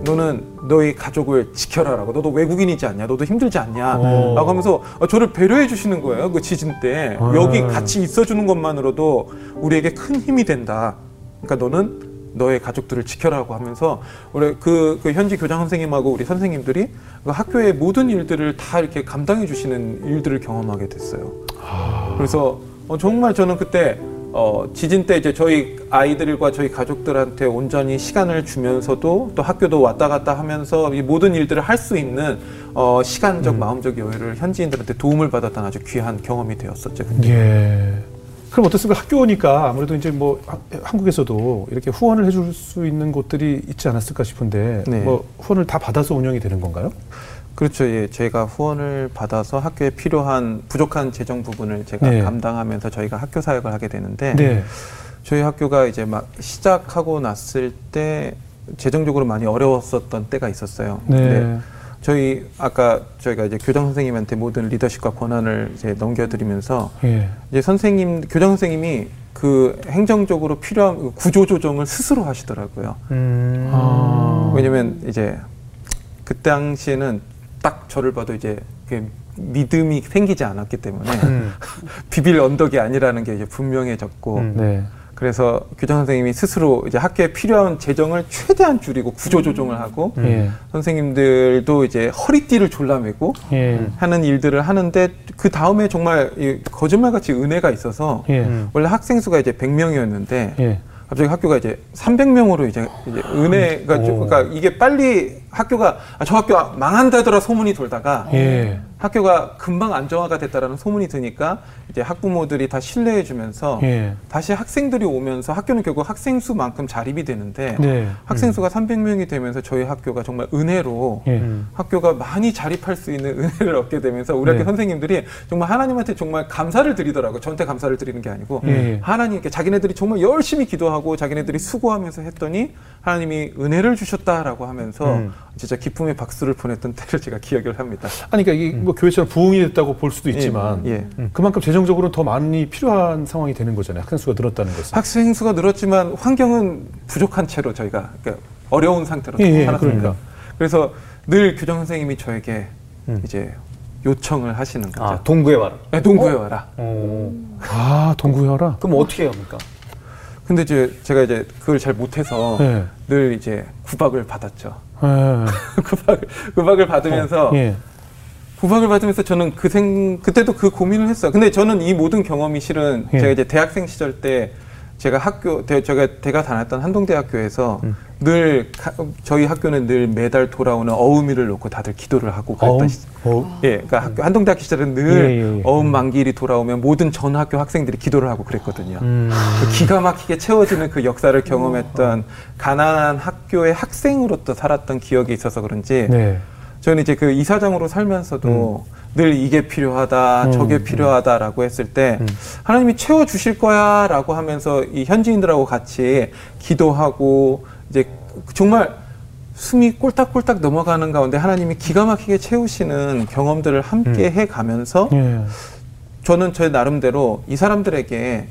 너는 너희 가족을 지켜라라고. 너도 외국인이지 않냐? 너도 힘들지 않냐? 어. 라고 하면서 저를 배려해 주시는 거예요. 그 지진 때. 아. 여기 같이 있어 주는 것만으로도 우리에게 큰 힘이 된다. 그러니까 너는 너의 가족들을 지켜라고 하면서 우리 그, 그 현지 교장 선생님하고 우리 선생님들이 그 학교의 모든 일들을 다 이렇게 감당해 주시는 일들을 경험하게 됐어요. 그래서 어, 정말 저는 그때 어, 지진 때 이제 저희 아이들과 저희 가족들한테 온전히 시간을 주면서도 또 학교도 왔다 갔다 하면서 이 모든 일들을 할 수 있는 어, 시간적 마음적 여유를 현지인들한테 도움을 받았던 아주 귀한 경험이 되었었죠. 그때. 예. 그럼 어떻습니까? 학교니까 아무래도 이제 뭐 하- 한국에서도 이렇게 후원을 해줄 수 있는 곳들이 있지 않았을까 싶은데 네. 뭐 후원을 다 받아서 운영이 되는 건가요? 그렇죠. 예, 저희가 후원을 받아서 학교에 필요한 부족한 재정 부분을 제가 네. 감당하면서 저희가 학교 사역을 하게 되는데 네. 저희 학교가 이제 막 시작하고 났을 때 재정적으로 많이 어려웠었던 때가 있었어요. 네. 저희 아까 저희가 이제 교장 선생님한테 모든 리더십과 권한을 이제 넘겨드리면서 예. 이제 선생님 교장 선생님이 그 행정적으로 필요한 그 구조 조정을 스스로 하시더라고요. 음. 아. 왜냐면 이제 그 당시에는 딱 저를 봐도 이제 그 믿음이 생기지 않았기 때문에 음. 비빌 언덕이 아니라는 게 이제 분명해졌고 음. 네. 그래서 교장 선생님이 스스로 이제 학교에 필요한 재정을 최대한 줄이고 구조 조정을 하고 예. 선생님들도 이제 허리띠를 졸라매고 예. 하는 일들을 하는데 그 다음에 정말 이 거짓말같이 은혜가 있어서 예. 음. 원래 학생 수가 이제 100명이었는데 예. 갑자기 학교가 이제 300명으로 이제, 이제 은혜가 좀- 오. 그러니까 이게 빨리 학교가 아, 저 학교 망한다더라 소문이 돌다가 예. 학교가 금방 안정화가 됐다라는 소문이 드니까 이제 학부모들이 다 신뢰해 주면서 예. 다시 학생들이 오면서 학교는 결국 학생 수만큼 자립이 되는데 네. 학생 수가 300명이 되면서 저희 학교가 정말 은혜로 예. 음. 학교가 많이 자립할 수 있는 은혜를 얻게 되면서 우리 네. 학교 선생님들이 정말 하나님한테 정말 감사를 드리더라고요. 저한테 감사를 드리는 게 아니고 예. 하나님께 자기네들이 정말 열심히 기도하고 자기네들이 수고하면서 했더니 하나님이 은혜를 주셨다라고 하면서 음. 진짜 기쁨의 박수를 보냈던 때를 제가 기억을 합니다. 아니 그러니까 이게 뭐 교회처럼 부흥이 됐다고 볼 수도 있지만 예. 음, 그만큼 재정적으로는 더 많이 필요한 상황이 되는 거잖아요. 학생 수가 늘었다는 것은. 학생 수가 늘었지만 환경은 부족한 채로 저희가 그러니까 어려운 상태로 예, 예, 살았습니다. 그러니까. 그래서 늘 교장 선생님이 저에게 음. 이제 요청을 하시는 거죠. 아, 동구에 와라. 네, 동구에 와라. 어. 아 동구여라. 그럼 어떻게 해야 합니까? 근데 이제 제가 이제 그걸 잘 못해서 네. 늘 이제 구박을 받았죠. 예. 구박을 구박을 받으면서 예. 구박을 받으면서 저는 그 생 그때도 그 고민을 했어요. 근데 저는 이 모든 경험이 실은 예. 제가 이제 대학생 시절 때 제가 학교 대, 제가 제가 다녔던 한동대학교에서 음. 늘 가- 저희 학교는 늘 매달 돌아오는 어음일을 놓고 다들 기도를 하고 그랬던 어음? 시, 어. 예, 그러니까 학교 한동대학교 시절은 늘 예, 예, 예. 어음 만기일이 돌아오면 모든 전 학교 학생들이 기도를 하고 그랬거든요. 음. 그 기가 막히게 채워지는 그 역사를 경험했던 가난한 학교의 학생으로서 살았던 기억이 있어서 그런지 네. 저는 이제 그 이사장으로 살면서도 늘 이게 필요하다, 음, 저게 음. 필요하다라고 했을 때 음. 하나님이 채워 주실 거야라고 하면서 이 현지인들하고 같이 기도하고 이제 정말 숨이 꼴딱꼴딱 넘어가는 가운데 하나님이 기가 막히게 채우시는 경험들을 함께 해 가면서 예. 저는 제 나름대로 이 사람들에게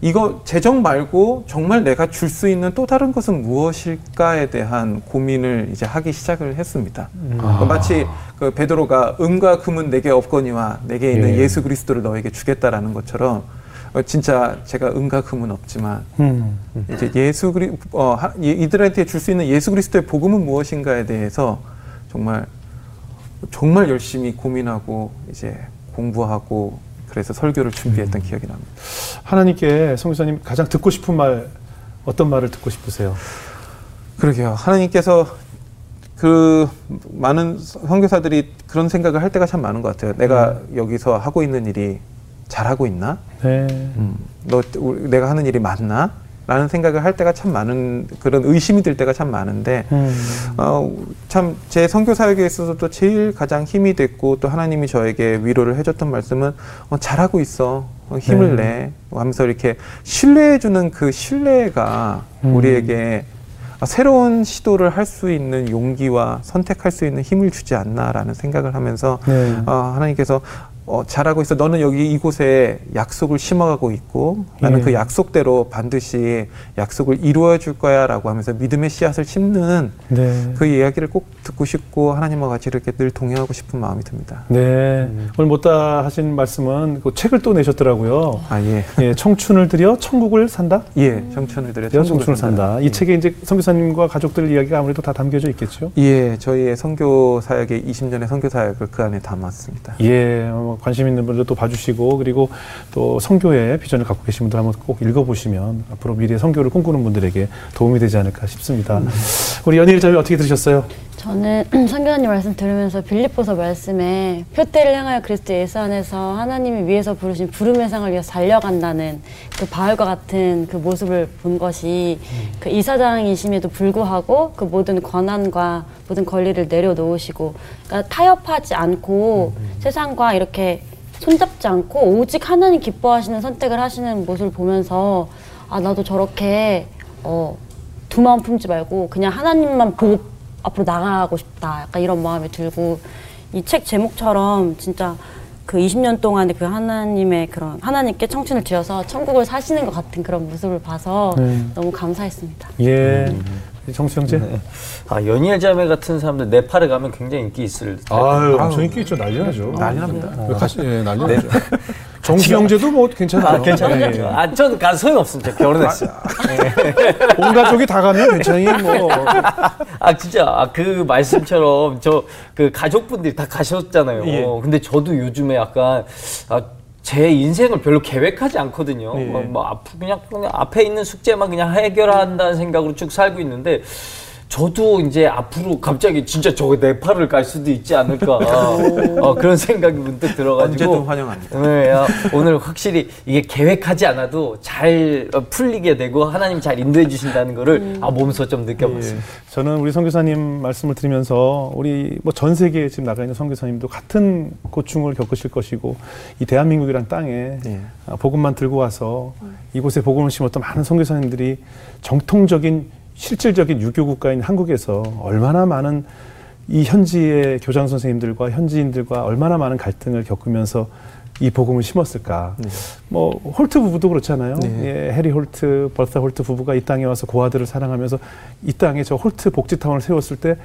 이거 재정 말고 정말 내가 줄 수 있는 또 다른 것은 무엇일까에 대한 고민을 이제 하기 시작을 했습니다. 아. 마치 그 베드로가 은과 금은 내게 없거니와 내게 있는 예. 예. 수 그리스도를 너에게 주겠다라는 것처럼 어, 진짜 제가 은과 금은 없지만 음. 음. 이제 예수 그리 어, 이들한테 줄 수 있는 예수 그리스도의 복음은 무엇인가에 대해서 정말 정말 열심히 고민하고 이제 공부하고 그래서 설교를 준비했던 기억이 납니다. 하나님께 성교사님 가장 듣고 싶은 말 어떤 말을 듣고 싶으세요? 그러게요. 하나님께서 그 많은 선교사들이 그런 생각을 할 때가 참 많은 것 같아요. 내가 여기서 하고 있는 일이 잘하고 있나? 네. 음, 너 내가 하는 일이 맞나? 라는 생각을 할 때가 참 많은 그런 의심이 들 때가 참 많은데 음. 어, 참 제 선교 사역에 있어서도 제일 가장 힘이 됐고 또 하나님이 저에게 위로를 해줬던 말씀은 어, 잘하고 있어 어, 힘을 네. 내 하면서 이렇게 신뢰해 주는 그 신뢰가 음. 우리에게 아, 새로운 시도를 할 수 있는 용기와 선택할 수 있는 힘을 주지 않나라는 생각을 하면서 네. 어, 하나님께서 어, 잘하고 있어. 너는 여기 이곳에 약속을 심어가고 있고 나는 예. 그 약속대로 반드시 약속을 이루어 줄 거야 라고 하면서 믿음의 씨앗을 심는 네. 그 이야기를 꼭 듣고 싶고 하나님과 같이 이렇게 늘 동행하고 싶은 마음이 듭니다. 네. 오늘 못다 하신 말씀은 그 책을 또 내셨더라고요. 아 예, 예, 청춘을 들여 천국을 산다. 예, 청춘을 들여 천국을 청춘을 산다. 이 책에 이제 선교사님과 가족들 이야기가 아무래도 다 담겨져 있겠죠. 예, 저희의 선교 사역의 20년의 선교 사역을 그 안에 담았습니다. 예, 어, 관심 있는 분들 또 봐주시고 그리고 또 성교의 비전을 갖고 계신 분들 한번 꼭 읽어보시면 앞으로 미래 성교를 꿈꾸는 분들에게 도움이 되지 않을까 싶습니다. 우리 연일 자매 어떻게 들으셨어요? 저는 선교사님 말씀 들으면서 빌립보서 말씀에 표대를 향하여 그리스도 예수 안에서 하나님이 위에서 부르신 부름의 상을 위해서 달려간다는 그 바울과 같은 그 모습을 본 것이 그 이사장이심에도 불구하고 그 모든 권한과 모든 권리를 내려놓으시고 그러니까 타협하지 않고 세상과 이렇게 손잡지 않고 오직 하나님 기뻐하시는 선택을 하시는 모습을 보면서 아 나도 저렇게 어, 두 마음 품지 말고 그냥 하나님만 보고 앞으로 나가고 싶다. 약간 이런 마음이 들고 이 책 제목처럼 진짜 그 20년 동안의 그 하나님의 그런 하나님께 청춘을 들여서 천국을 사시는 것 같은 그런 모습을 봐서 네. 너무 감사했습니다. 예, 정수 형제. 아, 연희엘 자매 같은 사람들 네팔에 가면 굉장히 인기 있을 아유, 엄청 인기 있죠. 난리 나죠. 난리 납니다. 왜 가시, 예, 난리 나죠. 정수 형제도 뭐 괜찮아요. 아, 괜찮아요? 예, 예. 아, 전 가서 소용없습니다. 결혼했어요. 온 가족이 다 가면 괜찮이 뭐. 아 진짜 아, 그 말씀처럼 저 그 가족분들이 다 가셨잖아요. 예. 근데 저도 요즘에 약간 아, 제 인생을 별로 계획하지 않거든요. 예. 뭐, 뭐 앞, 그냥, 그냥 앞에 있는 숙제만 그냥 해결한다는 생각으로 쭉 살고 있는데 저도 이제 앞으로 갑자기 진짜 저 네팔을 갈 수도 있지 않을까 어, 그런 생각이 문득 들어가지고 언제든 환영합니다. 네, 아, 오늘 확실히 이게 계획하지 않아도 잘 어, 풀리게 되고 하나님 잘 인도해 주신다는 거를 아, 몸소 좀 느껴봤습니다. 예. 저는 우리 선교사님 말씀을 들으면서 우리 뭐 전 세계에 지금 나가 있는 선교사님도 같은 고충을 겪으실 것이고 이 대한민국이란 땅에 예. 아, 복음만 들고 와서 이곳에 복음을 심었던 많은 선교사님들이 정통적인 실질적인 유교 국가인 한국에서 얼마나 많은 이 현지의 교장 선생님들과 현지인들과 얼마나 많은 갈등을 겪으면서 이 복음을 심었을까. 네. 뭐 홀트 부부도 그렇잖아요. 네. 예, 해리 홀트, 버사 홀트 부부가 이 땅에 와서 고아들을 사랑하면서 이 땅에 저 홀트 복지타운을 세웠을 때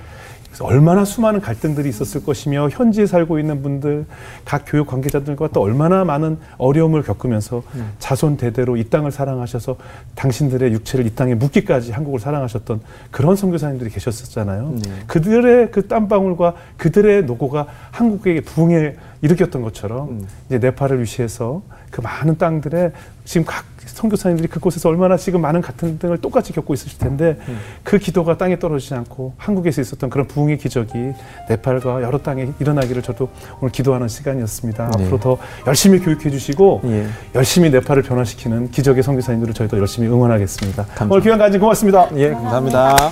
얼마나 수많은 갈등들이 있었을 것이며 현지에 살고 있는 분들, 각 교육 관계자들과 또 얼마나 많은 어려움을 겪으면서 자손 대대로 이 땅을 사랑하셔서 당신들의 육체를 이 땅에 묻기까지 한국을 사랑하셨던 그런 선교사님들이 계셨었잖아요. 네. 그들의 그 땀방울과 그들의 노고가 한국에게 부흥에 일으켰던 것처럼 음. 이제 네팔을 위시해서 그 많은 땅들에 지금 각 선교사님들이 그곳에서 얼마나 지금 많은 같은 등을 똑같이 겪고 있으실 텐데 음. 그 기도가 땅에 떨어지지 않고 한국에서 있었던 그런 부흥의 기적이 네팔과 여러 땅에 일어나기를 저도 오늘 기도하는 시간이었습니다. 네. 앞으로 더 열심히 교육해 주시고 예. 열심히 네팔을 변화시키는 기적의 선교사님들을 저희도 열심히 응원하겠습니다. 감사합니다. 오늘 귀한 간증 고맙습니다. 예, 감사합니다.